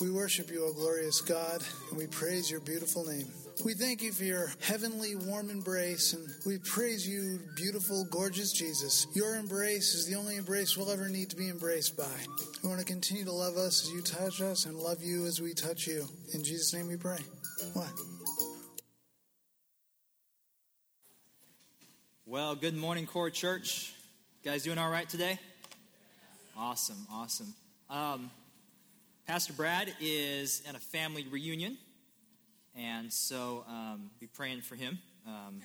We worship you, O glorious God, and we praise your beautiful name. We thank you for your heavenly warm embrace, and we praise you, beautiful, gorgeous Jesus. Your embrace is the only embrace we'll ever need to be embraced by. We want to continue to love us as you touch us and love you as we touch you. In Jesus' name we pray. What? Well, good morning, Core Church. You guys doing all right today? Awesome, awesome. Um, Pastor Brad is at a family reunion, and so um, be praying for him. Um,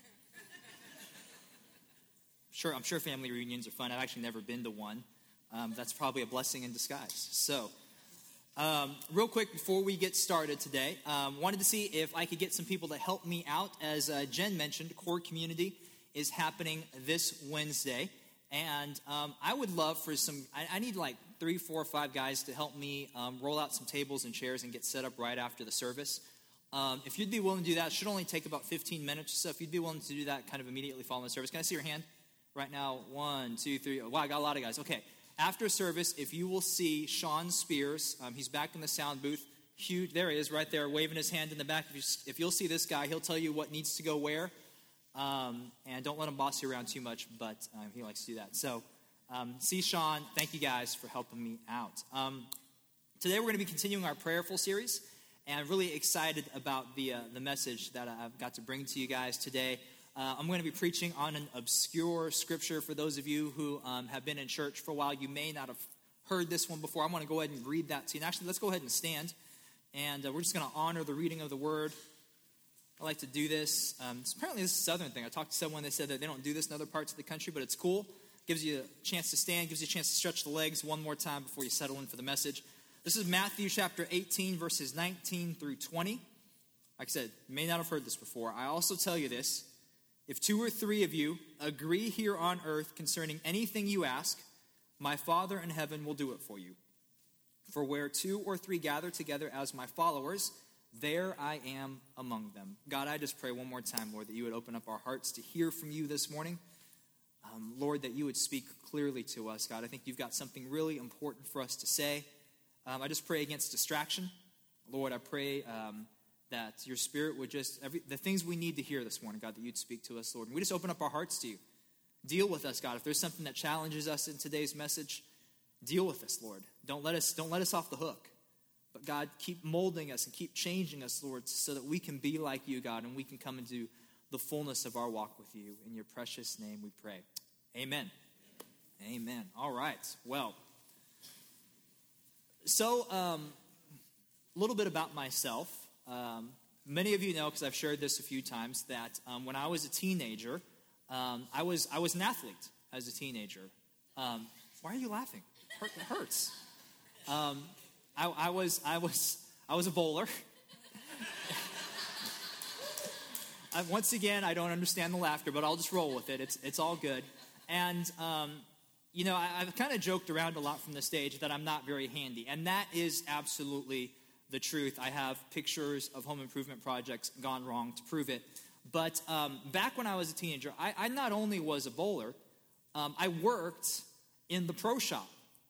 sure, I'm sure family reunions are fun. I've actually never been to one. Um, that's probably a blessing in disguise. So, um, real quick before we get started today, um, wanted to see if I could get some people to help me out. As uh, Jen mentioned, Core Community is happening this Wednesday. And um, I would love for some, I, I, need like three, four, five guys to help me um, roll out some tables and chairs and get set up right after the service. Um, if you'd be willing to do that, it should only take about 15 minutes. So if you'd be willing to do that kind of immediately following the service, can I see your hand right now? One, two, three. Oh, wow, I got a lot of guys. Okay. After service, if you will see Sean Spears, um, he's back in the sound booth. Huge, there he is right there, waving his hand in the back. If, you, you'll see this guy, he'll tell you what needs to go where. Um, and don't let him boss you around too much, but um, he likes to do that. So, um, see Sean, thank you guys for helping me out. Um, today we're going to be continuing our prayerful series, and I'm really excited about the, uh, the message that I've got to bring to you guys today. Uh, I'm going to be preaching on an obscure scripture for those of you who um, have been in church for a while. You may not have heard this one before. I'm going to go ahead and read that to you. And actually, let's go ahead and stand, and uh, we're just going to honor the reading of the word. I like to do this. Um, apparently, this is a southern thing. I talked to someone, they said that they don't do this in other parts of the country, but it's cool. Gives you a chance to stand, gives you a chance to stretch the legs one more time before you settle in for the message. This is Matthew chapter 18, verses 19 through 20. Like I said, you may not have heard this before. I also tell you this if two or three of you agree here on earth concerning anything you ask, my Father in heaven will do it for you. For where two or three gather together as my followers, there I am among them. God, I just pray one more time, Lord, that you would open up our hearts to hear from you this morning. Um, Lord, that you would speak clearly to us, God. I think you've got something really important for us to say. Um, I just pray against distraction. Lord, I pray um, that your spirit would just, every, the things we need to hear this morning, God, that you'd speak to us, Lord. And we just open up our hearts to you. Deal with us, God. If there's something that challenges us in today's message, deal with us, Lord. Don't let us, don't let us off the hook. But God, keep molding us and keep changing us, Lord, so that we can be like you, God, and we can come into the fullness of our walk with you. In your precious name we pray. Amen. Amen. All right. Well, so um, a little bit about myself. Um, many of you know, because I've shared this a few times, that um, when I was a teenager, um, I was I was an athlete as a teenager. Um, why are you laughing? It hurts. Um, I, I, was, I, was, I was a bowler. I, once again, I don't understand the laughter, but I'll just roll with it. It's, it's all good. And, um, you know, I, have kind of joked around a lot from the stage that I'm not very handy. And that is absolutely the truth. I have pictures of home improvement projects gone wrong to prove it. But um, back when I was a teenager, I, I not only was a bowler, um, I worked in the pro shop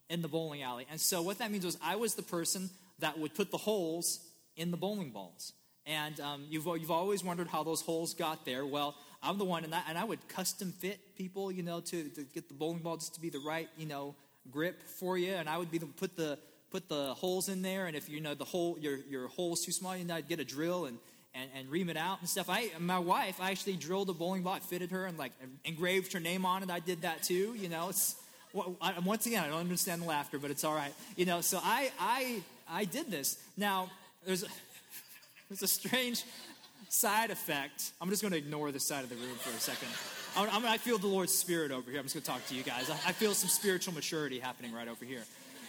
in the bowling alley. And so what that means was I was the person that would put the holes in the bowling balls. And um, you've, you've always wondered how those holes got there. Well, I'm the one, and I, and I would custom fit people, you know, to, to get the bowling ball just to be the right, you know, grip for you. And I would be the, put the put the holes in there. And if you know the hole, your your hole's too small, you know, I'd get a drill and and, and ream it out and stuff. I my wife, I actually drilled a bowling ball, fitted her, and like engraved her name on it. I did that too. You know, it's once again, I don't understand the laughter, but it's all right. You know, so I, I, I did this. Now, there's there's a strange side effect. I'm just going to ignore this side of the room for a second. I'm, i feel the Lord's Spirit over here. I'm just going to talk to you guys. I, I, feel some spiritual maturity happening right over here.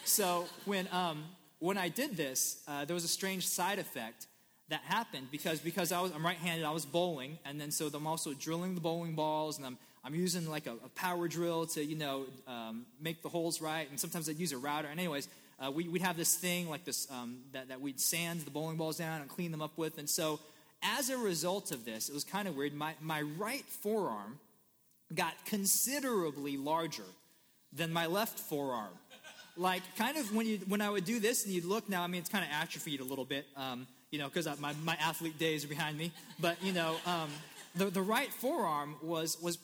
So when, um, when I did this, uh, there was a strange side effect that happened because because I was I'm right-handed. I was bowling, and then so I'm also drilling the bowling balls, and I'm I'm using like a, a power drill to, you know, um, make the holes right. And sometimes I'd use a router. And anyways, uh, we, would have this thing like this um, that, that we'd sand the bowling balls down and clean them up with. And so as a result of this, it was kind of weird. My, my right forearm got considerably larger than my left forearm. like kind of when you when I would do this and you'd look now, I mean, it's kind of atrophied a little bit, um, you know, because my, my athlete days are behind me. But you know, um, the the right forearm was was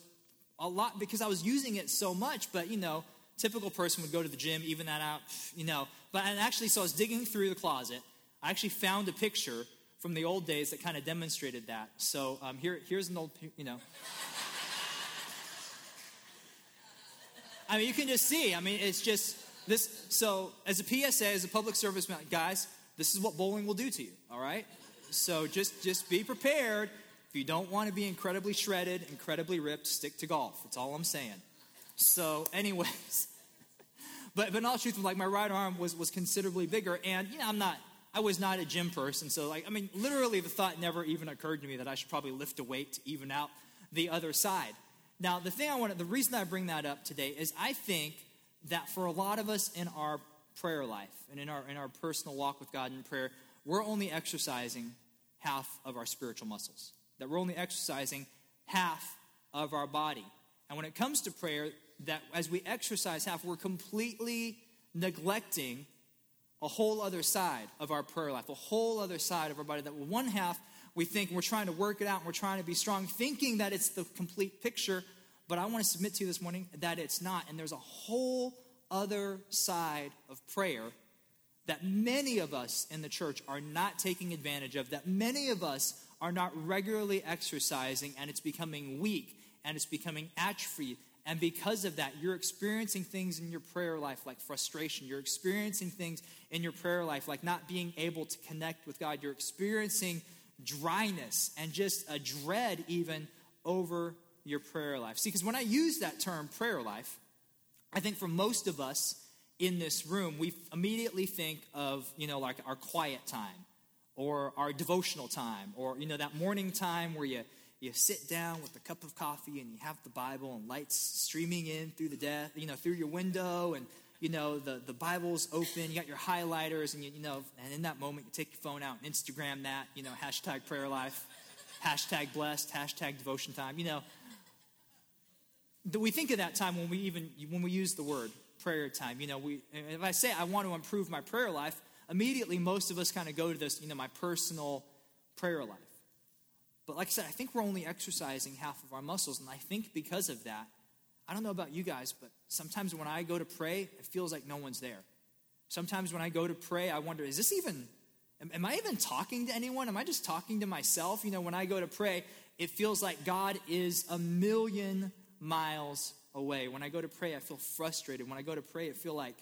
a lot because I was using it so much. But you know, typical person would go to the gym, even that out, you know. But and actually, so I was digging through the closet. I actually found a picture from the old days that kind of demonstrated that. So um, here, here's an old, you know. I mean, you can just see. I mean, it's just this. So, as a PSA, as a public service, guys, this is what bowling will do to you. All right. So just just be prepared. If you don't want to be incredibly shredded, incredibly ripped, stick to golf. That's all I'm saying. So, anyways, but but in all truth, like my right arm was was considerably bigger, and you know I'm not I was not a gym person, so like I mean, literally the thought never even occurred to me that I should probably lift a weight to even out the other side. Now, the thing I want the reason I bring that up today is I think that for a lot of us in our prayer life and in our in our personal walk with God in prayer, we're only exercising half of our spiritual muscles. That we're only exercising half of our body. And when it comes to prayer, that as we exercise half, we're completely neglecting a whole other side of our prayer life, a whole other side of our body. That one half we think we're trying to work it out and we're trying to be strong, thinking that it's the complete picture. But I want to submit to you this morning that it's not. And there's a whole other side of prayer that many of us in the church are not taking advantage of, that many of us are not regularly exercising, and it's becoming weak and it's becoming atrophy and because of that, you're experiencing things in your prayer life like frustration. You're experiencing things in your prayer life like not being able to connect with God. You're experiencing dryness and just a dread even over your prayer life. See, because when I use that term prayer life, I think for most of us in this room, we immediately think of, you know, like our quiet time or our devotional time or, you know, that morning time where you you sit down with a cup of coffee and you have the Bible and lights streaming in through the death, you know, through your window and you know the, the Bible's open, you got your highlighters, and you, you know, and in that moment you take your phone out and Instagram that, you know, hashtag prayer life, hashtag blessed, hashtag devotion time, you know. We think of that time when we even when we use the word prayer time. You know, we if I say I want to improve my prayer life, immediately most of us kind of go to this, you know, my personal prayer life. But like I said, I think we're only exercising half of our muscles. And I think because of that, I don't know about you guys, but sometimes when I go to pray, it feels like no one's there. Sometimes when I go to pray, I wonder, is this even, am, I even talking to anyone? Am I just talking to myself? You know, when I go to pray, it feels like God is a million miles away. When I go to pray, I feel frustrated. When I go to pray, I feel like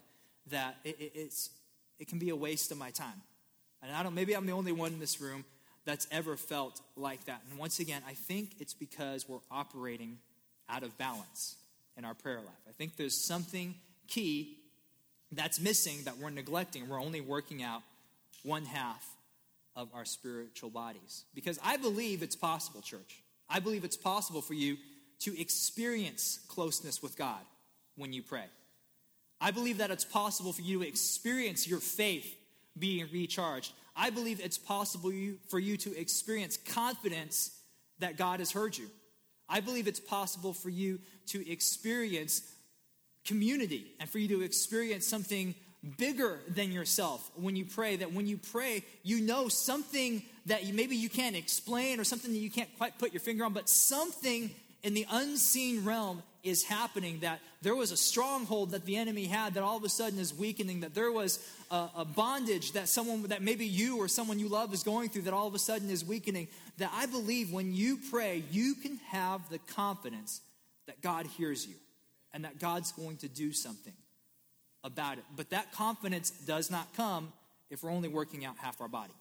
that it, it, it's, it can be a waste of my time. And I don't, maybe I'm the only one in this room that's ever felt like that. And once again, I think it's because we're operating out of balance in our prayer life. I think there's something key that's missing that we're neglecting. We're only working out one half of our spiritual bodies. Because I believe it's possible, church. I believe it's possible for you to experience closeness with God when you pray. I believe that it's possible for you to experience your faith being recharged. I believe it's possible for you to experience confidence that God has heard you. I believe it's possible for you to experience community and for you to experience something bigger than yourself when you pray that when you pray you know something that you, maybe you can't explain or something that you can't quite put your finger on but something in the unseen realm is happening that there was a stronghold that the enemy had that all of a sudden is weakening that there was a, a, bondage that someone that maybe you or someone you love is going through that all of a sudden is weakening that i believe when you pray you can have the confidence that god hears you and that god's going to do something about it. But that confidence does not come if we're only working out half our body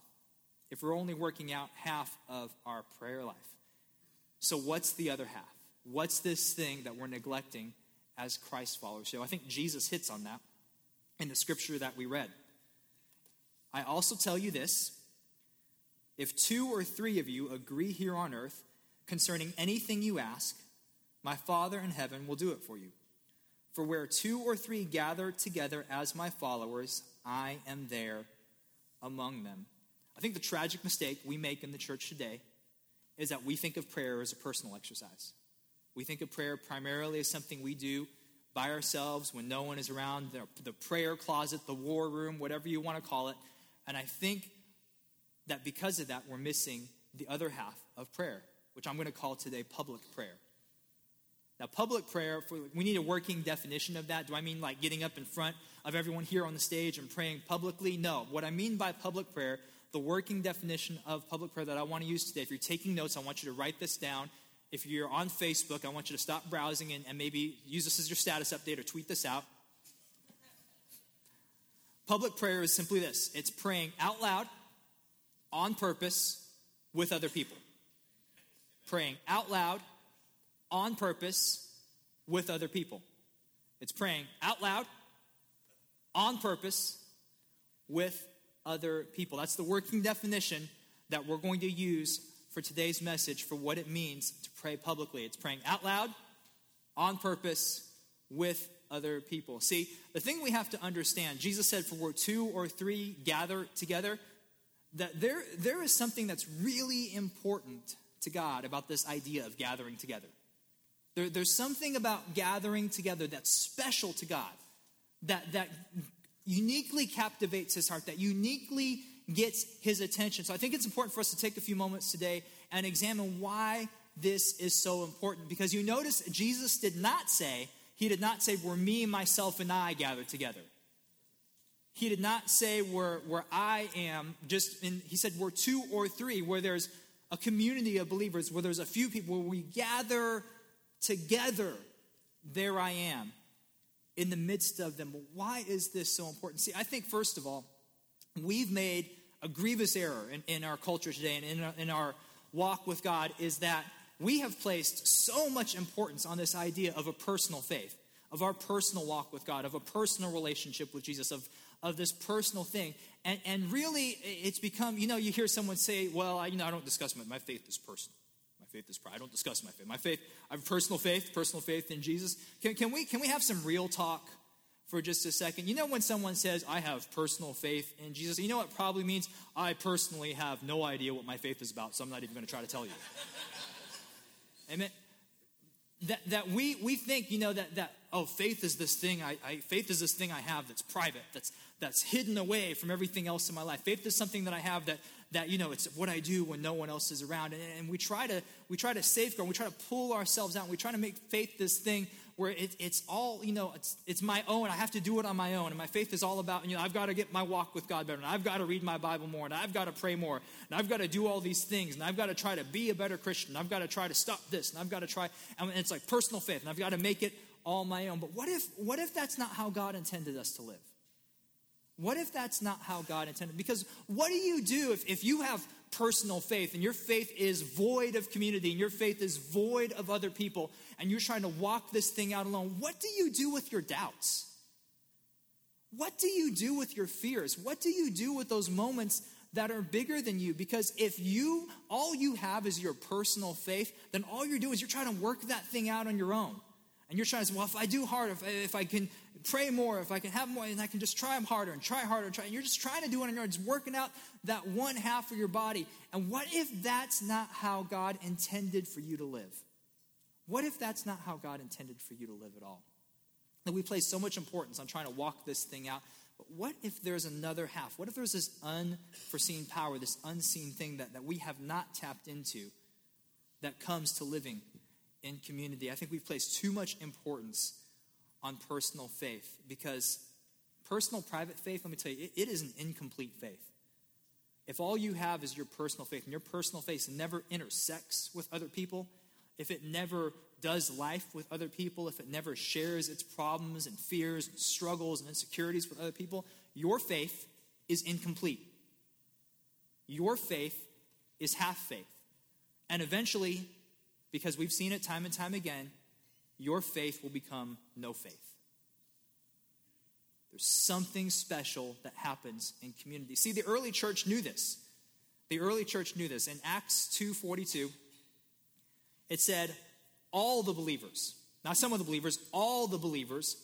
if we're only working out half of our prayer life. So what's the other half What's this thing that we're neglecting as Christ followers? So I think Jesus hits on that in the scripture that we read. I also tell you this if two or three of you agree here on earth concerning anything you ask, my Father in heaven will do it for you. For where two or three gather together as my followers, I am there among them. I think the tragic mistake we make in the church today is that we think of prayer as a personal exercise. We think of prayer primarily as something we do by ourselves when no one is around, the, the prayer closet, the war room, whatever you want to call it. And I think that because of that, we're missing the other half of prayer, which I'm going to call today public prayer. Now, public prayer, we need a working definition of that. Do I mean like getting up in front of everyone here on the stage and praying publicly? No. What I mean by public prayer, the working definition of public prayer that I want to use today, if you're taking notes, I want you to write this down. If you're on Facebook, I want you to stop browsing and, and maybe use this as your status update or tweet this out. Public prayer is simply this it's praying out loud, on purpose, with other people. Praying out loud, on purpose with other people. It's praying out loud, on purpose, with other people. That's the working definition that we're going to use for today's message for what it means to pray publicly. It's praying out loud, on purpose, with other people. See, the thing we have to understand, Jesus said, for where two or three gather together, that there, there is something that's really important to God about this idea of gathering together. There, there's something about gathering together that's special to God, that, that uniquely captivates his heart, that uniquely gets his attention. So I think it's important for us to take a few moments today and examine why this is so important. Because you notice Jesus did not say, He did not say, where me, myself, and I gathered together. He did not say where, where I am, just in, he said, we're two or three, where there's a community of believers, where there's a few people, where we gather together, there I am in the midst of them. Why is this so important? See, I think, first of all, we've made a grievous error in, in our culture today and in our, in our walk with God is that we have placed so much importance on this idea of a personal faith, of our personal walk with God, of a personal relationship with Jesus, of, of this personal thing. And, and really, it's become, you know, you hear someone say, well, I, you know, I don't discuss my, my faith is personal My faith is pride. I don't discuss my faith. My faith, I have personal faith, personal faith in Jesus. Can, can, we, can we have some real talk for just a second? You know, when someone says, I have personal faith in Jesus, you know what probably means? I personally have no idea what my faith is about, so I'm not even going to try to tell you. Amen. That, that we, we think, you know, that, that, oh, faith is this thing, I, I, faith is this thing I have that's private, that's, that's hidden away from everything else in my life. Faith is something that I have that, that you know it's what I do when no one else is around. And, and we try to we try to safeguard, we try to pull ourselves out. We try to make faith this thing where it, it's all you know it's it's my own. I have to do it on my own, and my faith is all about you know I've got to get my walk with God better, and I've got to read my Bible more, and I've got to pray more, and I've got to do all these things, and I've got to try to be a better Christian. I've got to try to stop this, and I've got to try. And it's like personal faith, and I've got to make it all my own. But what if what if that's not how God intended us to live? What if that's not how God intended? Because what do you do if, if you have personal faith and your faith is void of community and your faith is void of other people and you're trying to walk this thing out alone? What do you do with your doubts? What do you do with your fears? What do you do with those moments that are bigger than you? Because if you, all you have is your personal faith, then all you're doing is you're trying to work that thing out on your own. And you're trying to say, well, if I do hard, if I, if I can pray more, if I can have more, and I can just try them harder and try harder and try. And you're just trying to do it on your own, just working out that one half of your body. And what if that's not how God intended for you to live? What if that's not how God intended for you to live at all? That we place so much importance on trying to walk this thing out. But what if there's another half? What if there's this unforeseen power, this unseen thing that, that we have not tapped into that comes to living in community? I think we've placed too much importance on personal faith because personal private faith, let me tell you, it, it is an incomplete faith. If all you have is your personal faith and your personal faith never intersects with other people, if it never does life with other people, if it never shares its problems and fears and struggles and insecurities with other people, your faith is incomplete. Your faith is half faith. And eventually, because we've seen it time and time again, your faith will become no faith. There's something special that happens in community. See, the early church knew this. The early church knew this. In Acts 2:42, it said, all the believers, not some of the believers, all the believers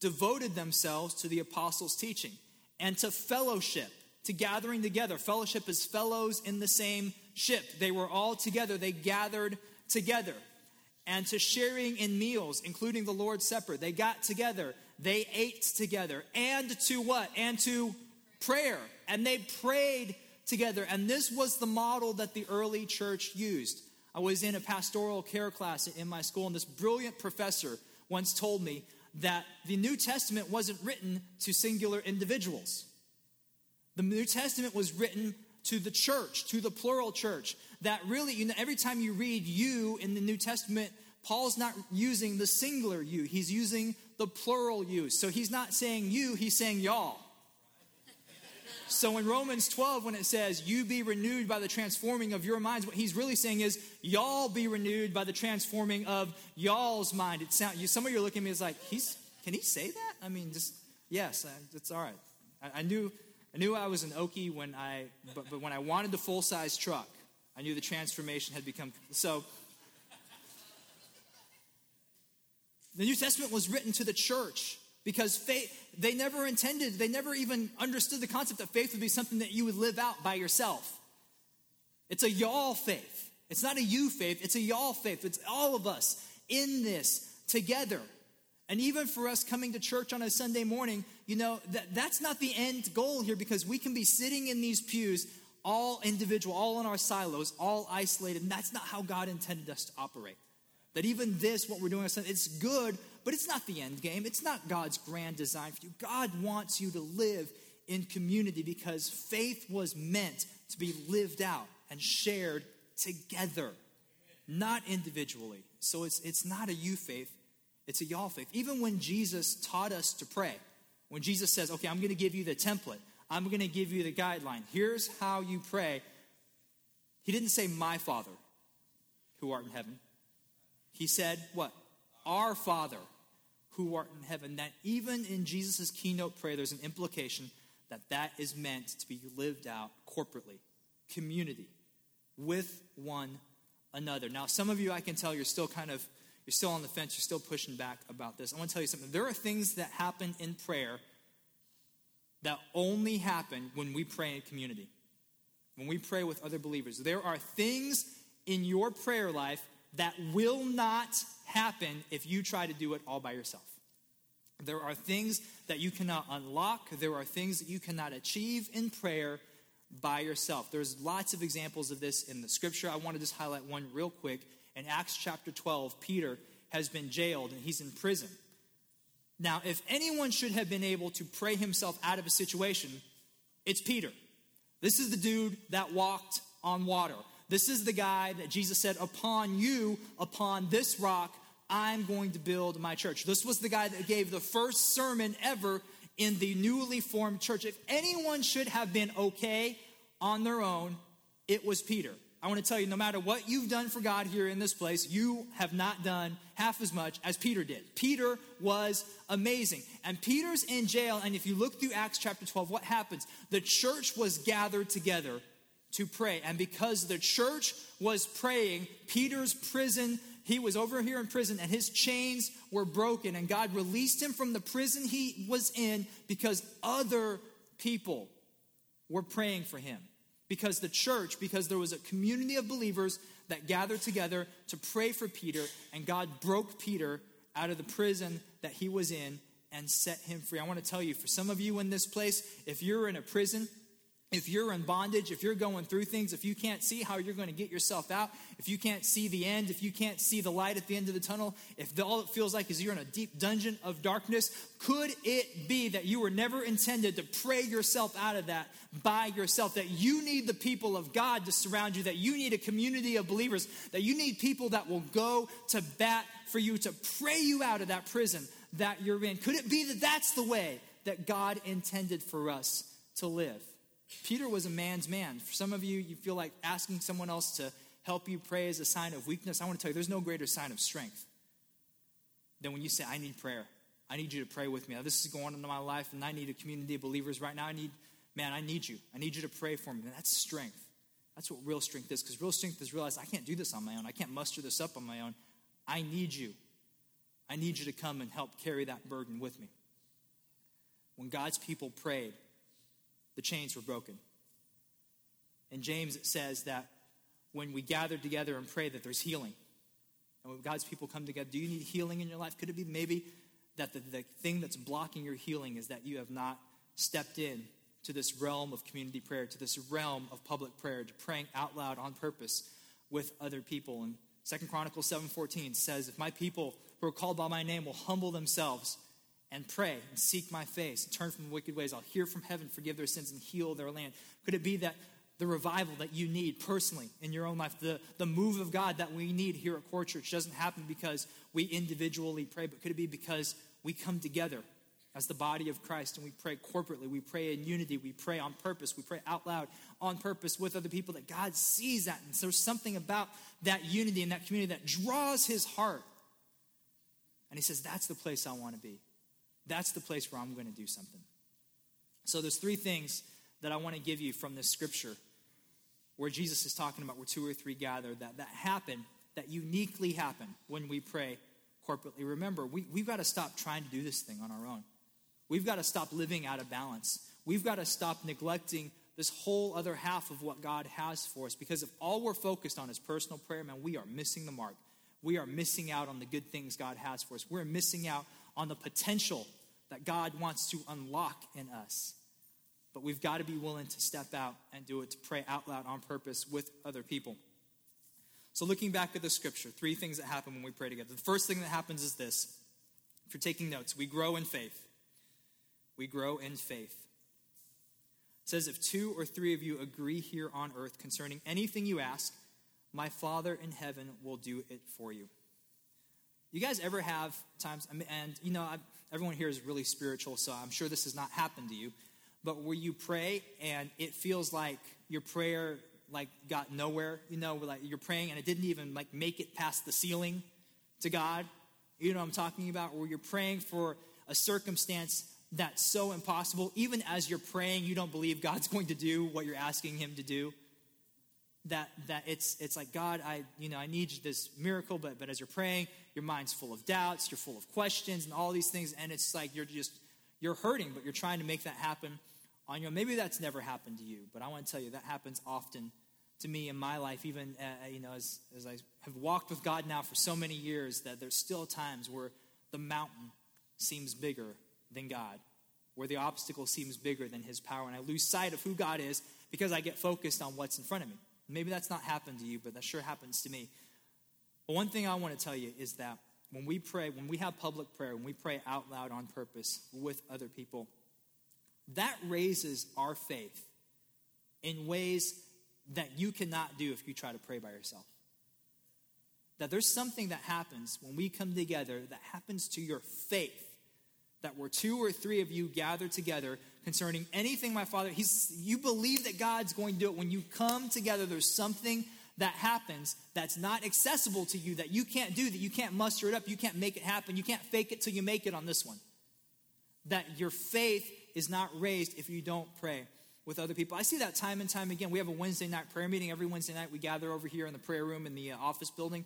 devoted themselves to the apostles' teaching and to fellowship, to gathering together. Fellowship is fellows in the same ship. They were all together, they gathered together. and to sharing in meals, including the Lord's Supper. They got together, they ate together, and to what? And to prayer. And they prayed together. And this was the model that the early church used. I was in a pastoral care class in my school, and this brilliant professor once told me that the New Testament wasn't written to singular individuals. The New Testament was written to the church, to the plural church. That really, you know, every time you read you in the New Testament, Paul's not using the singular you, he's using the plural you. So he's not saying you, he's saying y'all. So in Romans 12, when it says, you be renewed by the transforming of your minds, what he's really saying is, y'all be renewed by the transforming of y'all's mind. It sound, you, some of you are looking at me as like, he's, can he say that? I mean, just, yes, it's all right. I, I knew, I knew I was an Okie when I, but, but when I wanted the full size truck, I knew the transformation had become, so. The New Testament was written to the church because faith, they never intended, they never even understood the concept that faith would be something that you would live out by yourself. It's a y'all faith. It's not a you faith, it's a y'all faith. It's all of us in this together. And even for us coming to church on a Sunday morning, you know, that, that's not the end goal here because we can be sitting in these pews all individual, all in our silos, all isolated. And that's not how God intended us to operate. That even this, what we're doing, it's good, but it's not the end game. It's not God's grand design for you. God wants you to live in community because faith was meant to be lived out and shared together, not individually. So it's, it's not a you faith, it's a y'all faith. Even when Jesus taught us to pray, when Jesus says, okay, I'm going to give you the template, I'm going to give you the guideline, here's how you pray, he didn't say, my Father who art in heaven. He said, what? Our Father who art in heaven. That even in Jesus' keynote prayer, there's an implication that that is meant to be lived out corporately, community, with one another. Now, some of you, I can tell, you're still kind of, you're still on the fence, you're still pushing back about this. I want to tell you something. There are things that happen in prayer that only happen when we pray in community, when we pray with other believers. There are things in your prayer life that will not happen if you try to do it all by yourself. There are things that you cannot unlock, there are things that you cannot achieve in prayer by yourself. There's lots of examples of this in the scripture. I want to just highlight one real quick. In Acts chapter 12, Peter has been jailed and he's in prison. Now, if anyone should have been able to pray himself out of a situation, it's Peter. This is the dude that walked on water. This is the guy that Jesus said, Upon you, upon this rock, I'm going to build my church. This was the guy that gave the first sermon ever in the newly formed church. If anyone should have been okay on their own, it was Peter. I want to tell you no matter what you've done for God here in this place, you have not done half as much as Peter did. Peter was amazing. And Peter's in jail. And if you look through Acts chapter 12, what happens? The church was gathered together to pray. And because the church was praying, Peter's prison, he was over here in prison and his chains were broken. And God released him from the prison he was in because other people were praying for him. Because the church, because there was a community of believers that gathered together to pray for Peter, and God broke Peter out of the prison that he was in and set him free. I want to tell you, for some of you in this place, if you're in a prison, if you're in bondage, if you're going through things, if you can't see how you're going to get yourself out, if you can't see the end, if you can't see the light at the end of the tunnel, if all it feels like is you're in a deep dungeon of darkness, could it be that you were never intended to pray yourself out of that by yourself? That you need the people of God to surround you, that you need a community of believers, that you need people that will go to bat for you, to pray you out of that prison that you're in? Could it be that that's the way that God intended for us to live? Peter was a man's man. For some of you, you feel like asking someone else to help you pray is a sign of weakness. I want to tell you, there's no greater sign of strength than when you say, I need prayer. I need you to pray with me. This is going on in my life, and I need a community of believers right now. I need, man, I need you. I need you to pray for me. That's strength. That's what real strength is, because real strength is realized I can't do this on my own. I can't muster this up on my own. I need you. I need you to come and help carry that burden with me. When God's people prayed, the chains were broken. And James, says that when we gather together and pray, that there's healing. And when God's people come together, do you need healing in your life? Could it be maybe that the, the thing that's blocking your healing is that you have not stepped in to this realm of community prayer, to this realm of public prayer, to praying out loud on purpose with other people. And Second Chronicles 7:14 says, "If my people who are called by my name will humble themselves and pray and seek my face and turn from wicked ways, I'll hear from heaven, forgive their sins, and heal their land." Could it be that the revival that you need personally in your own life, the, the move of God that we need here at Core Church doesn't happen because we individually pray, but could it be because we come together as the body of Christ and we pray corporately, we pray in unity, we pray on purpose, we pray out loud on purpose with other people that God sees that. And so there's something about that unity and that community that draws his heart. And he says, That's the place I want to be. That's the place where I'm going to do something. So there's three things that I want to give you from this scripture where Jesus is talking about where two or three gather that, that happen, that uniquely happen when we pray corporately. Remember, we, we've got to stop trying to do this thing on our own. We've got to stop living out of balance. We've got to stop neglecting this whole other half of what God has for us. Because if all we're focused on is personal prayer, man, we are missing the mark. We are missing out on the good things God has for us. We're missing out on the potential that God wants to unlock in us. But we've got to be willing to step out and do it, to pray out loud on purpose with other people. So, looking back at the scripture, three things that happen when we pray together. The first thing that happens is this. If you're taking notes, we grow in faith we grow in faith. It says, If two or three of you agree here on earth concerning anything you ask, my Father in heaven will do it for you. You guys ever have times, and you know, everyone here is really spiritual, so I'm sure this has not happened to you, but where you pray and it feels like your prayer like got nowhere, you know, like you're praying and it didn't even like make it past the ceiling to God. You know what I'm talking about? Where you're praying for a circumstance that's so impossible, even as you're praying, you don't believe God's going to do what you're asking Him to do. That, that it's, it's like, God, I, you know, I need this miracle, but, but as you're praying, your mind's full of doubts, you're full of questions and all these things, and it's like you're just, you're hurting, but you're trying to make that happen on your own. Maybe that's never happened to you, but I want to tell you that happens often to me in my life, even, uh, you know, as, as I have walked with God now for so many years, that there's still times where the mountain seems bigger than God, where the obstacle seems bigger than his power, and I lose sight of who God is because I get focused on what's in front of me. Maybe that's not happened to you, but that sure happens to me. But one thing I want to tell you is that when we pray, when we have public prayer, when we pray out loud on purpose with other people, that raises our faith in ways that you cannot do if you try to pray by yourself. That there's something that happens when we come together that happens to your faith that where two or three of you gather together concerning anything my father he's you believe that god's going to do it when you come together there's something that happens that's not accessible to you that you can't do that you can't muster it up you can't make it happen you can't fake it till you make it on this one that your faith is not raised if you don't pray with other people i see that time and time again we have a wednesday night prayer meeting every wednesday night we gather over here in the prayer room in the uh, office building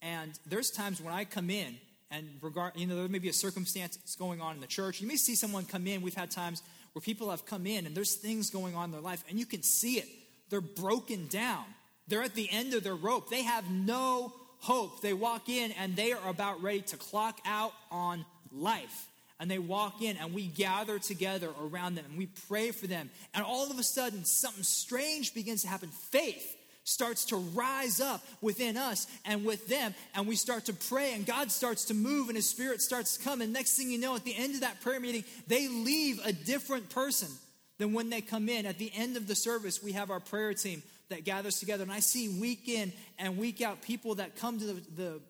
and there's times when i come in and regard, you know, there may be a circumstance that's going on in the church. You may see someone come in. We've had times where people have come in and there's things going on in their life, and you can see it. They're broken down. They're at the end of their rope. They have no hope. They walk in and they are about ready to clock out on life. And they walk in and we gather together around them and we pray for them. And all of a sudden, something strange begins to happen. Faith starts to rise up within us and with them, and we start to pray, and God starts to move, and His Spirit starts to come. And next thing you know, at the end of that prayer meeting, they leave a different person than when they come in. At the end of the service, we have our prayer team that gathers together, and I see week in and week out people that come to the, the,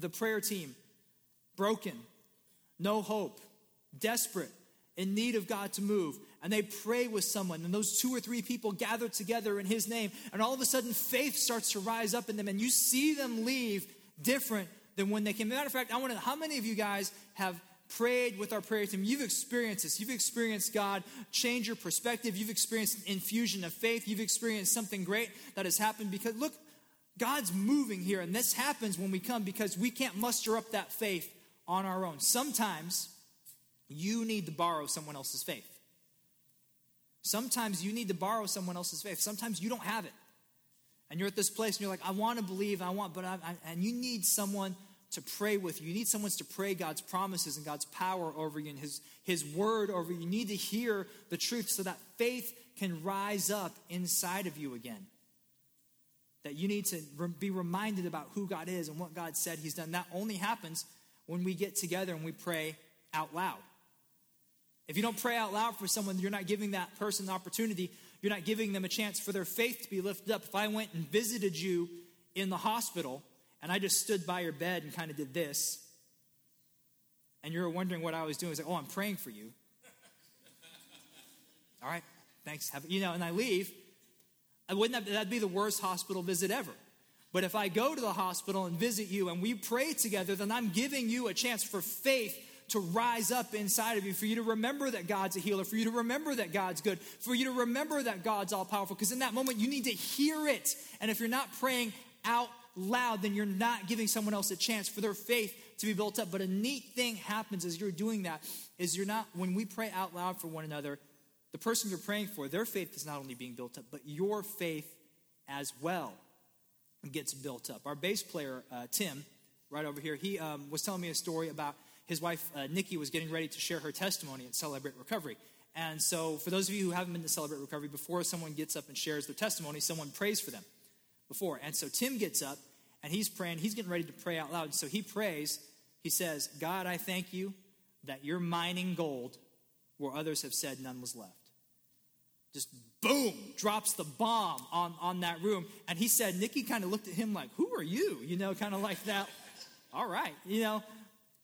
the prayer team broken, no hope, desperate, in need of God to move and they pray with someone, and those two or three people gather together in His name, and all of a sudden faith starts to rise up in them, and you see them leave different than when they came. Matter of fact, I to. How many of you guys have prayed with our prayer team? You've experienced this. You've experienced God change your perspective. You've experienced infusion of faith. You've experienced something great that has happened because look, God's moving here, and this happens when we come because we can't muster up that faith on our own. Sometimes you need to borrow someone else's faith. Sometimes you need to borrow someone else's faith. Sometimes you don't have it. And you're at this place and you're like, I want to believe, I want, but I, I, and you need someone to pray with you. You need someone to pray God's promises and God's power over you and His, His word over you. You need to hear the truth so that faith can rise up inside of you again. That you need to re- be reminded about who God is and what God said He's done. That only happens when we get together and we pray out loud. If you don't pray out loud for someone, you're not giving that person the opportunity. You're not giving them a chance for their faith to be lifted up. If I went and visited you in the hospital and I just stood by your bed and kind of did this, and you were wondering what I was doing, it's like, oh, I'm praying for you. All right, thanks. Have, you know, and I leave. I wouldn't have, that'd be the worst hospital visit ever. But if I go to the hospital and visit you and we pray together, then I'm giving you a chance for faith to rise up inside of you, for you to remember that God's a healer, for you to remember that God's good, for you to remember that God's all powerful. Because in that moment, you need to hear it. And if you're not praying out loud, then you're not giving someone else a chance for their faith to be built up. But a neat thing happens as you're doing that is you're not, when we pray out loud for one another, the person you're praying for, their faith is not only being built up, but your faith as well gets built up. Our bass player, uh, Tim, right over here, he um, was telling me a story about his wife, uh, Nikki, was getting ready to share her testimony at Celebrate Recovery. And so, for those of you who haven't been to Celebrate Recovery, before someone gets up and shares their testimony, someone prays for them before. And so, Tim gets up and he's praying. He's getting ready to pray out loud. So, he prays. He says, God, I thank you that you're mining gold where others have said none was left. Just boom, drops the bomb on, on that room. And he said, Nikki kind of looked at him like, Who are you? You know, kind of like that. All right, you know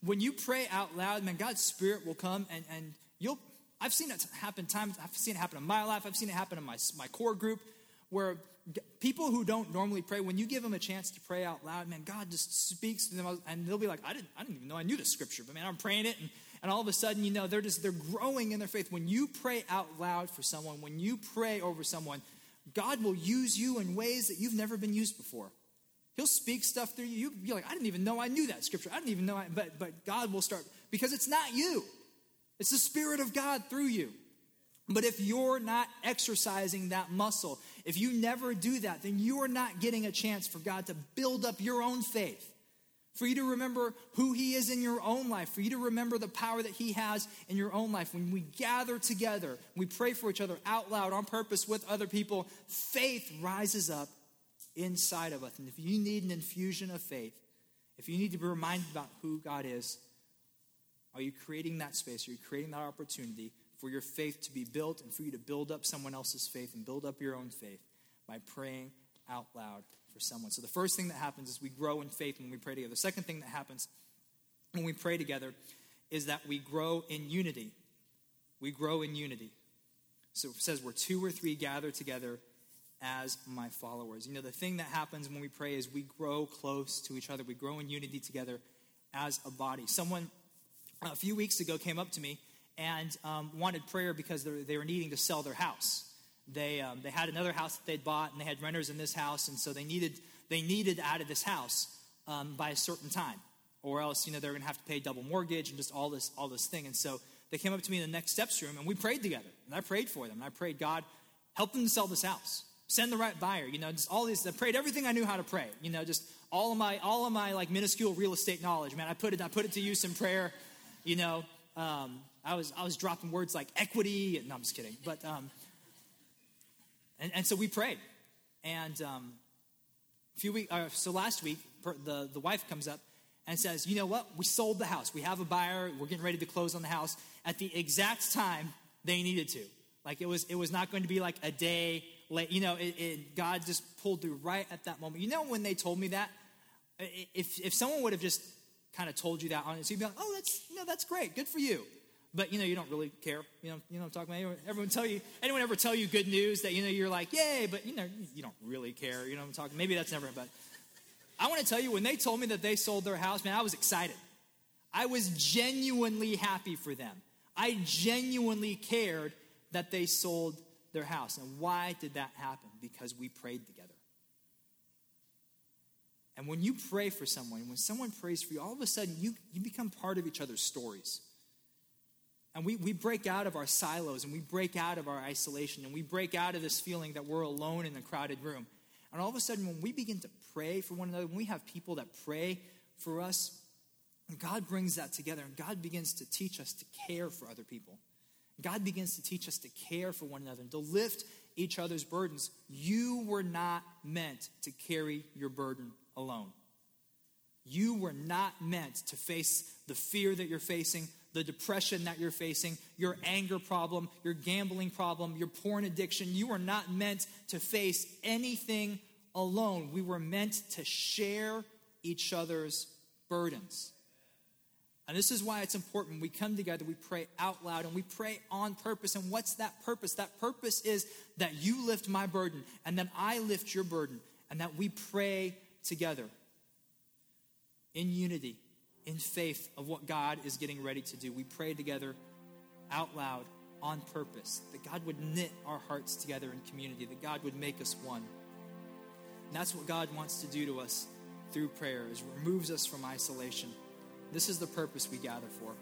when you pray out loud, man, God's Spirit will come and, and you'll. I've seen it happen times. I've seen it happen in my life. I've seen it happen in my, my core group where people who don't normally pray, when you give them a chance to pray out loud, man, God just speaks to them and they'll be like, I didn't, I didn't even know I knew the scripture, but man, I'm praying it. And, and all of a sudden, you know, they're just, they're growing in their faith. When you pray out loud for someone, when you pray over someone, God will use you in ways that you've never been used before. He'll speak stuff through you. You'll be like, I didn't even know I knew that scripture. I didn't even know, I, but but God will start because it's not you. It's the Spirit of God through you. But if you're not exercising that muscle, if you never do that, then you are not getting a chance for God to build up your own faith, for you to remember who He is in your own life, for you to remember the power that He has in your own life. When we gather together, we pray for each other out loud on purpose with other people, faith rises up inside of us. And if you need an infusion of faith, if you need to be reminded about who God is, are you creating that space? Are you creating that opportunity for your faith to be built and for you to build up someone else's faith and build up your own faith by praying out loud for someone? So the first thing that happens is we grow in faith when we pray together. The second thing that happens when we pray together is that we grow in unity. We grow in unity. So it says, where two or three gather together as my followers. You know, the thing that happens when we pray is we grow close to each other, we grow in unity together as a body. Someone a few weeks ago came up to me and um, wanted prayer because they were needing to sell their house. They, um, they had another house that they'd bought and they had renters in this house, and so they needed, they needed out of this house um, by a certain time, or else, you know, they're going to have to pay double mortgage and just all this, all this thing. And so they came up to me in the next steps room and we prayed together. And I prayed for them. And I prayed, God, help them to sell this house send the right buyer you know just all these i prayed everything i knew how to pray you know just all of my all of my like minuscule real estate knowledge man i put it i put it to use in prayer you know um, i was i was dropping words like equity and no i'm just kidding but um, and, and so we prayed and um, a few weeks uh, so last week the the wife comes up and says you know what we sold the house we have a buyer we're getting ready to close on the house at the exact time they needed to like it was it was not going to be like a day late. you know, it, it, God just pulled through right at that moment. You know, when they told me that, if, if someone would have just kind of told you that on you'd be like, oh, that's, you know, that's great. Good for you. But, you know, you don't really care. You know, you know I'm talking about? Anyone, everyone tell you, anyone ever tell you good news that, you know, you're like, yay, but, you know, you don't really care. You know I'm talking? Maybe that's never, but I want to tell you, when they told me that they sold their house, man, I was excited. I was genuinely happy for them. I genuinely cared that they sold their house. And why did that happen? Because we prayed together. And when you pray for someone, when someone prays for you, all of a sudden you, you become part of each other's stories. And we, we break out of our silos and we break out of our isolation and we break out of this feeling that we're alone in a crowded room. And all of a sudden, when we begin to pray for one another, when we have people that pray for us, God brings that together and God begins to teach us to care for other people. God begins to teach us to care for one another and to lift each other's burdens. You were not meant to carry your burden alone. You were not meant to face the fear that you're facing, the depression that you're facing, your anger problem, your gambling problem, your porn addiction. You are not meant to face anything alone. We were meant to share each other's burdens. And this is why it's important. We come together, we pray out loud, and we pray on purpose. And what's that purpose? That purpose is that you lift my burden, and that I lift your burden, and that we pray together in unity, in faith of what God is getting ready to do. We pray together out loud on purpose, that God would knit our hearts together in community, that God would make us one. And that's what God wants to do to us through prayer, is removes us from isolation. This is the purpose we gather for.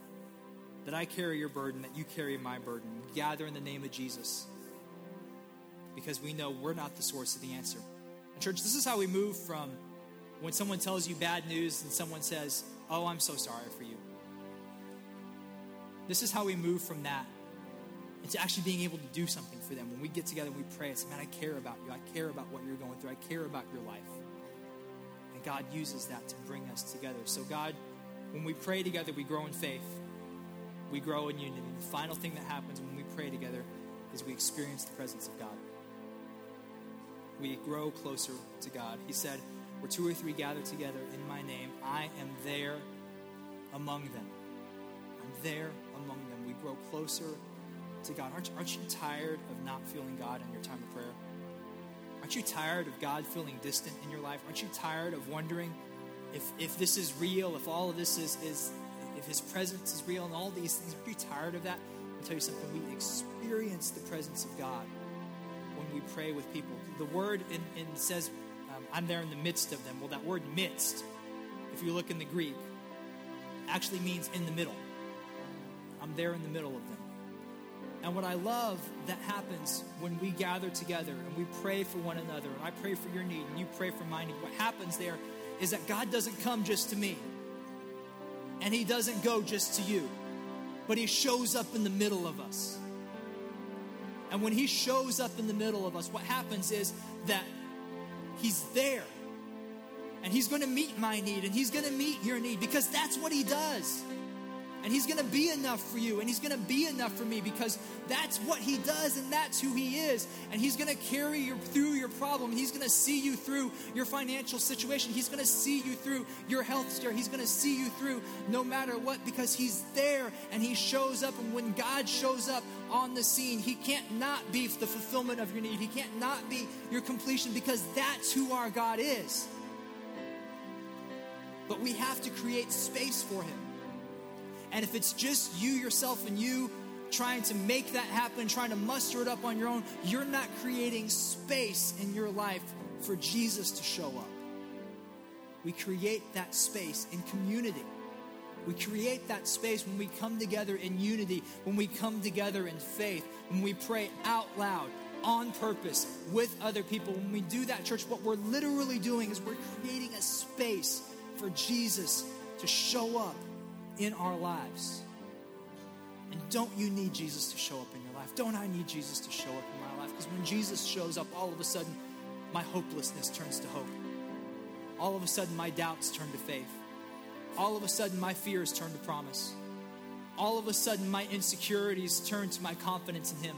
That I carry your burden, that you carry my burden. We gather in the name of Jesus because we know we're not the source of the answer. And, church, this is how we move from when someone tells you bad news and someone says, Oh, I'm so sorry for you. This is how we move from that into actually being able to do something for them. When we get together and we pray, it's, man, I care about you. I care about what you're going through. I care about your life. And God uses that to bring us together. So, God, when we pray together, we grow in faith, we grow in unity. The final thing that happens when we pray together is we experience the presence of God. We grow closer to God. He said, Where two or three gather together in my name, I am there among them. I'm there among them. We grow closer to God. Aren't, aren't you tired of not feeling God in your time of prayer? Aren't you tired of God feeling distant in your life? Aren't you tired of wondering if, if this is real, if all of this is, is, if His presence is real and all these things? Aren't you tired of that? I'll tell you something. We experience the presence of God when we pray with people. The word in, in says, I'm there in the midst of them. Well, that word midst, if you look in the Greek, actually means in the middle. I'm there in the middle of them. And what I love that happens when we gather together and we pray for one another, and I pray for your need and you pray for my need, what happens there is that God doesn't come just to me, and He doesn't go just to you, but He shows up in the middle of us. And when He shows up in the middle of us, what happens is that He's there. And He's going to meet my need, and He's going to meet your need because that's what He does. And he's to be enough for you, and he's to be enough for me because that's what he does, and that's who he is. And he's to carry you through your problem. He's to see you through your financial situation. He's to see you through your health scare. He's to see you through no matter what because he's there and he shows up. And when God shows up on the scene, he can't not be the fulfillment of your need. He can't not be your completion because that's who our God is. But we have to create space for him. And if it's just you, yourself, and you trying to make that happen, trying to muster it up on your own, you're not creating space in your life for Jesus to show up. We create that space in community. We create that space when we come together in unity, when we come together in faith, when we pray out loud, on purpose, with other people. When we do that, church, what we're literally doing is we're creating a space for Jesus to show up in our lives. And don't you need Jesus to show up in your life? Don't I need Jesus to show up in my life? Because when Jesus shows up, all of a sudden, my hopelessness turns to hope. All of a sudden, my doubts turn to faith. All of a sudden, my fears turn to promise. All of a sudden, my insecurities turn to my confidence in Him.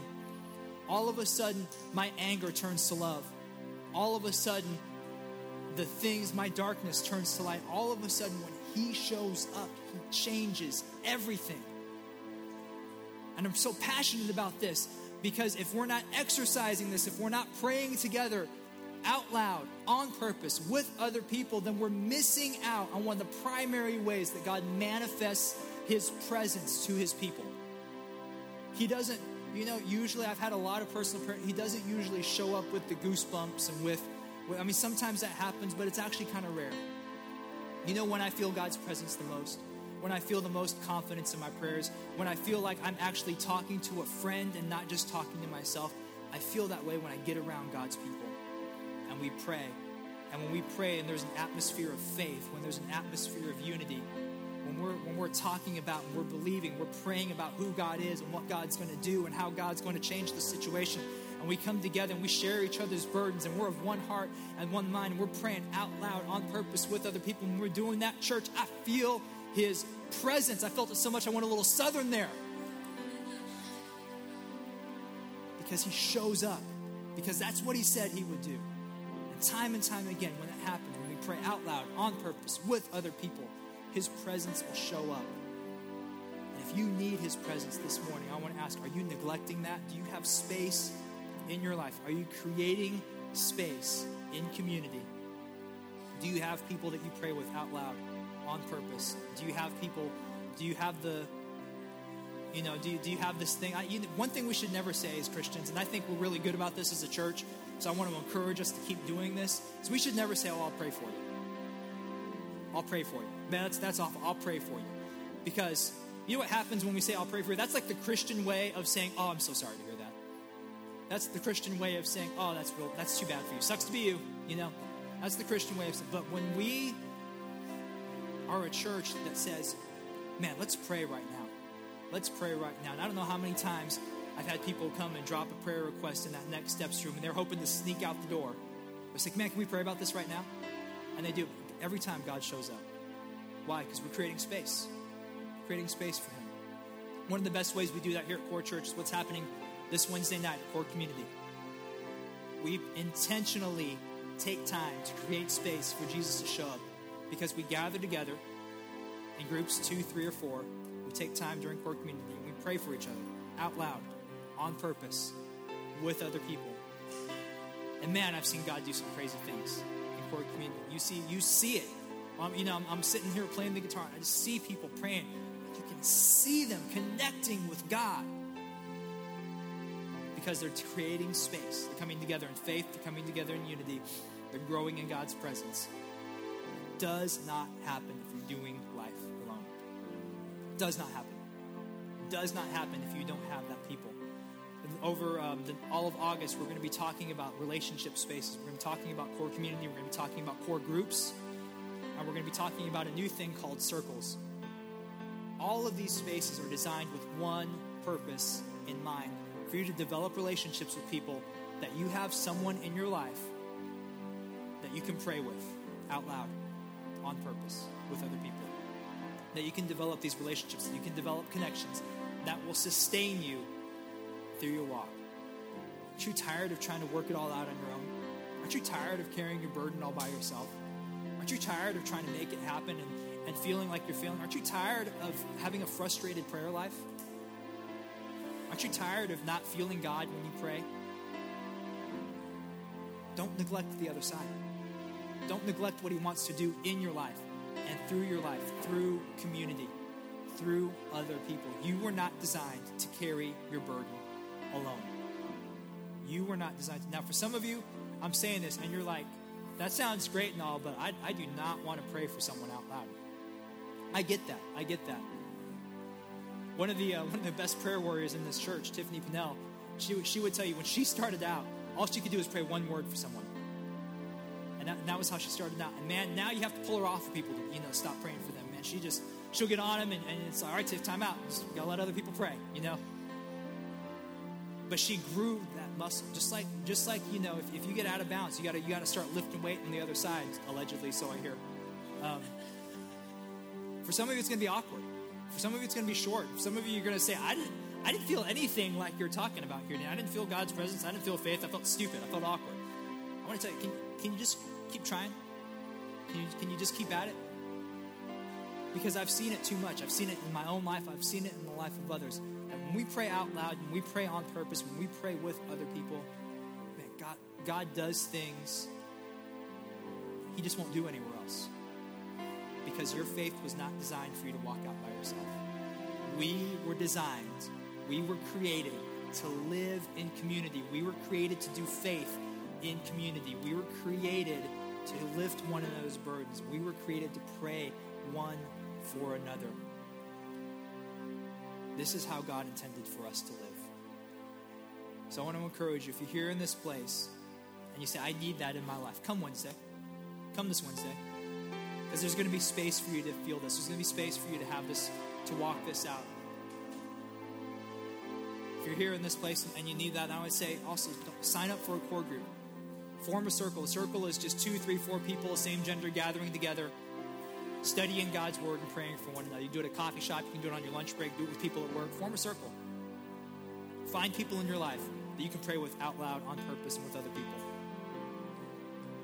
All of a sudden, my anger turns to love. All of a sudden, the things, my darkness turns to light. All of a sudden, when He shows up, He changes everything. And I'm so passionate about this because if we're not exercising this, if we're not praying together out loud, on purpose, with other people, then we're missing out on one of the primary ways that God manifests His presence to His people. He doesn't, you know, usually I've had a lot of personal prayer, He doesn't usually show up with the goosebumps and with, I mean, sometimes that happens, but it's actually kind of rare. You know when I feel God's presence the most? when I feel the most confidence in my prayers, when I feel like I'm actually talking to a friend and not just talking to myself. I feel that way when I get around God's people and we pray. And when we pray and there's an atmosphere of faith, when there's an atmosphere of unity, when we're, when we're talking about and we're believing, we're praying about who God is and what God's going to do and how God's going to change the situation. And we come together and we share each other's burdens and we're of one heart and one mind and we're praying out loud on purpose with other people. When we're doing that, church, I feel His presence. I felt it so much I went a little southern there. Because He shows up, because that's what He said He would do. And time and time again, when it happens, when we pray out loud on purpose with other people, his presence will show up. And if you need His presence this morning, I want to ask are you neglecting that? Do you have space in your life? Are you creating space in community? Do you have people that you pray with out loud on purpose? Do you have people, do you have the, you know, do you, do you have this thing? I, you, one thing we should never say as Christians, and I think we're really good about this as a church, so I want to encourage us to keep doing this, is we should never say, oh, I'll pray for you. I'll pray for you. Man, that's, that's awful. I'll pray for you. Because you know what happens when we say, I'll pray for you? That's like the Christian way of saying, oh, I'm so sorry to hear. That's the Christian way of saying, oh, that's real, that's too bad for you. Sucks to be you, you know? That's the Christian way of saying. But when we are a church that says, man, let's pray right now. Let's pray right now. And I don't know how many times I've had people come and drop a prayer request in that next steps room, and they're hoping to sneak out the door. It's like, man, can we pray about this right now? And they do every time God shows up. Why? Because we're creating space, creating space for Him. One of the best ways we do that here at Core Church is what's happening this Wednesday night at Core Community. We intentionally take time to create space for Jesus to show up because we gather together in groups two, three, or four. We take time during Core Community and we pray for each other out loud, on purpose, with other people. And man, I've seen God do some crazy things in Core Community. You see, you see it um, you know, I'm, I'm sitting here playing the guitar. I just see people praying. You can see them connecting with God because they're creating space. They're coming together in faith. They're coming together in unity. They're growing in God's presence. It Does not happen if you're doing life alone. It Does not happen. Does not happen if you don't have that people. over um, the, all of August, we're going to be talking about relationship spaces. We're going to be talking about core community. We're going to be talking about core groups and we're going to be talking about a new thing called circles. All of these spaces are designed with one purpose in mind for you to develop relationships with people that you have someone in your life that you can pray with out loud on purpose with other people. That you can develop these relationships, that you can develop connections that will sustain you through your walk. Aren't you tired of trying to work it all out on your own? Aren't you tired of carrying your burden all by yourself? Aren't you tired of trying to make it happen and, and feeling like you're feeling? Aren't you tired of having a frustrated prayer life? Aren't you tired of not feeling God when you pray? Don't neglect the other side. Don't neglect what He wants to do in your life and through your life, through community, through other people. You were not designed to carry your burden alone. You were not designed to. Now, for some of you, I'm saying this, and you're like, that sounds great and all, but I, I do not want to pray for someone out loud. I get that. I get that. One of the uh, one of the best prayer warriors in this church, Tiffany Pinnell, she she would tell you when she started out, all she could do was pray one word for someone, and that, and that was how she started out. And man, now you have to pull her off of people to you know stop praying for them. Man, she just she'll get on them, and, and it's like, all right, Tiff, time out. Just gotta let other people pray, you know. But she grew that muscle. Just like just like you know, if, if you get out of bounds, you gotta you gotta start lifting weight on the other side. Allegedly, so I hear. Um, for some of you, it's gonna be awkward. For some of you, it's gonna be short. For some of you, you're gonna say, "I didn't." I didn't feel anything like you're talking about here. today. I didn't feel God's presence. I didn't feel faith. I felt stupid. I felt awkward. I want to tell you, can, can you just keep trying? Can you, can you just keep at it? Because I've seen it too much. I've seen it in my own life. I've seen it in the life of others when we pray out loud, when we pray on purpose, when we pray with other people, man, God, God does things He just won't do anywhere else. Because your faith was not designed for you to walk out by yourself. We were designed, we were created to live in community. We were created to do faith in community. We were created to lift one of those burdens. We were created to pray one for another. This is how God intended for us to live. So I want to encourage you if you're here in this place and you say, I need that in my life, come Wednesday. Come this Wednesday. Because there's going to be space for you to feel this. There's going to be space for you to have this, to walk this out. If you're here in this place and you need that, I would say also sign up for a core group. Form a circle. A circle is just two, three, four people, same gender, gathering together, studying God's word and praying for one another. You do it at a coffee shop, you can do it on your lunch break, do it with people at work. Form a circle. Find people in your life that you can pray with out loud, on purpose, and with other people.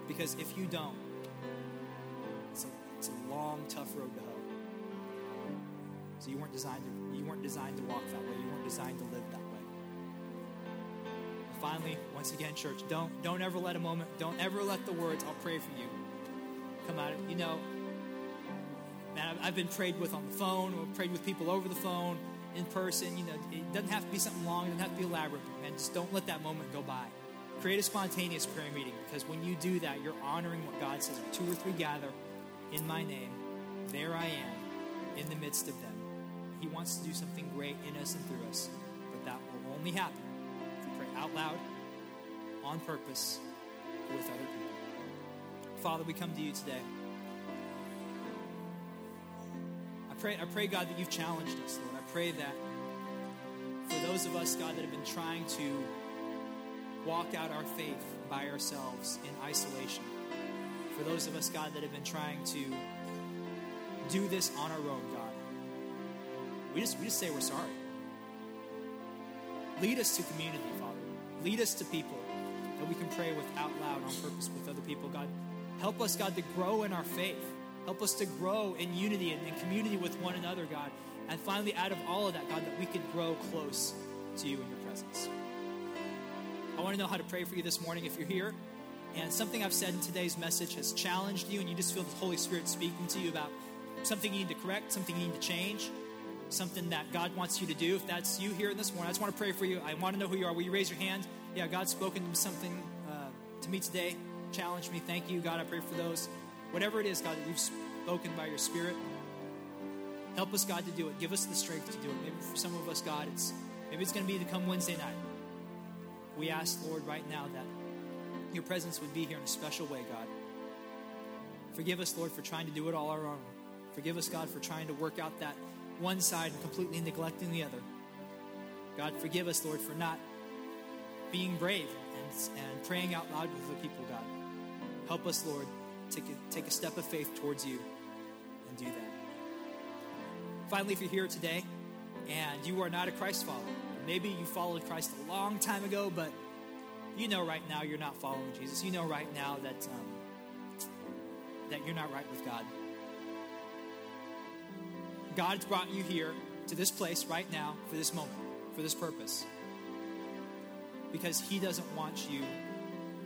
Because if you don't, it's a, long, tough road to hoe. So you weren't designed to you weren't designed to walk that way. You weren't designed to live that way finally, once again, church, don't don't ever let a moment, don't ever let the words "I'll pray for you" come out. Of, you know, man, I've, I've been prayed with on the phone, or prayed with people over the phone, in person. You know, it doesn't have to be something long, it doesn't have to be elaborate. Man, just don't let that moment go by. Create a spontaneous prayer meeting because when you do that, you're honoring what God says. Two or three gather in my name, there I am in the midst of them. He wants to do something great in us and through us, but that will only happen if we Pray out loud, on purpose, with other people. Father, we come to you today. I pray, I pray, God, that you've challenged us, Lord. I pray that for those of us, God, that have been trying to walk out our faith by ourselves in isolation, for those of us, God, that have been trying to do this on our own, God, we just, we just say we're sorry. Lead us to community, Father. Lead us to people that we can pray with out loud on purpose with other people. God, help us, God, to grow in our faith. Help us to grow in unity and in community with one another, God. And finally, out of all of that, God, that we could grow close to you in your presence. I want to know how to pray for you this morning if you're here and something I've said in today's message has challenged you and you just feel the Holy Spirit speaking to you about something you need to correct, something you need to change something that God wants you to do, if that's you here in this morning, I just want to pray for you. I want to know who you are. Will you raise your hand? Yeah, God's spoken something uh, to me today. Challenge me. Thank you, God. I pray for those. Whatever it is, God, that you've spoken by your Spirit, help us, God, to do it. Give us the strength to do it. Maybe for some of us, God, it's maybe it's going to be to come Wednesday night. We ask, Lord, right now that your presence would be here in a special way, God. Forgive us, Lord, for trying to do it all our own. Forgive us, God, for trying to work out that one side and completely neglecting the other. God, forgive us, Lord, for not being brave and, and praying out loud with the people, God. Help us, Lord, a, take a step of faith towards you and do that. Finally, if you're here today and you are not a Christ follower, maybe you followed Christ a long time ago, but you know right now you're not following Jesus. You know right now that um, that you're not right with God. God's brought you here to this place right now for this moment, for this purpose. Because He doesn't want you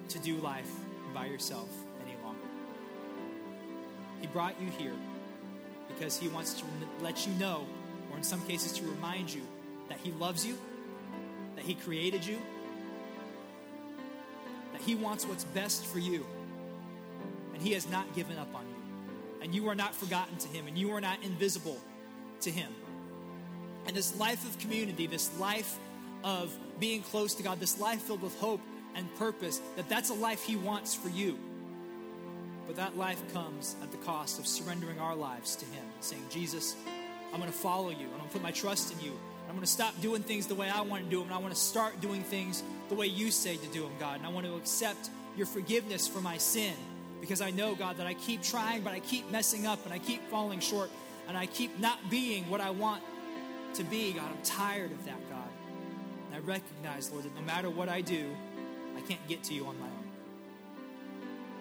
to do life by yourself any longer. He brought you here because He wants to let you know, or in some cases to remind you, that He loves you, that He created you, He wants what's best for you, and He has not given up on you. And you are not forgotten to Him, and you are not invisible to Him. And this life of community, this life of being close to God, this life filled with hope and purpose, that that's a life He wants for you. But that life comes at the cost of surrendering our lives to Him, saying, Jesus, I'm going to follow you. I'm going to put my trust in you. I'm going to stop doing things the way I want to do them, and I want to start doing things the way you say to do them, God. And I want to accept your forgiveness for my sin because I know, God, that I keep trying, but I keep messing up and I keep falling short and I keep not being what I want to be, God, I'm tired of that, God. And I recognize, Lord, that no matter what I do, I can't get to you on my own.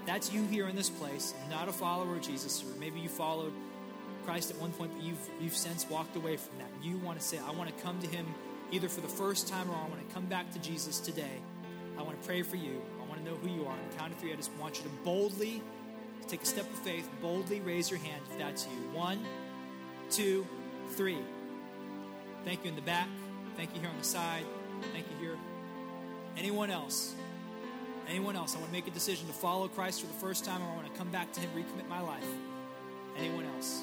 That's you here in this place, not a follower of Jesus, or maybe you followed Christ at one point, but you've, you've since walked away from that. You want to say, I want to come to Him either for the first time or I want to come back to Jesus today. I want to pray for you. I want to know who you are. On the count of three, I just want you to boldly take a step of faith, boldly raise your hand if that's you. One, two, three. Thank you in the back. Thank you here on the side. Thank you here. Anyone else? Anyone else? I want to make a decision to follow Christ for the first time, or I want to come back to Him, recommit my life. Anyone else?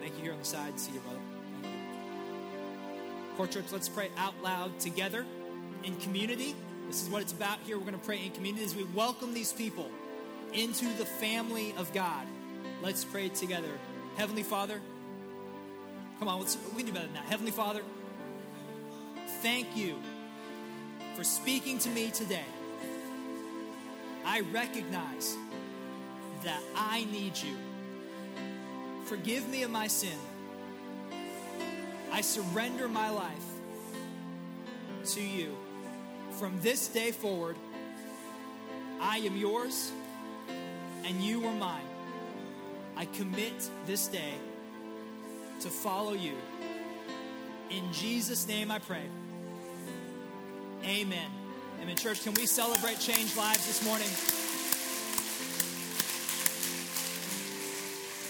Thank you here on the side. See you, brother. Core Church, let's pray out loud together in community. This is what it's about here. We're going to pray in community as we welcome these people into the family of God. Let's pray together. Heavenly Father, come on, let's, we can do better than that. Heavenly Father, thank you for speaking to me today. I recognize that I need you. Forgive me of my sin. I surrender my life to you. From this day forward, I am yours and you are mine. I commit this day to follow you. In Jesus' name I pray. Amen. Amen. Church, can we celebrate change lives this morning?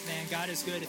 Man, God is good.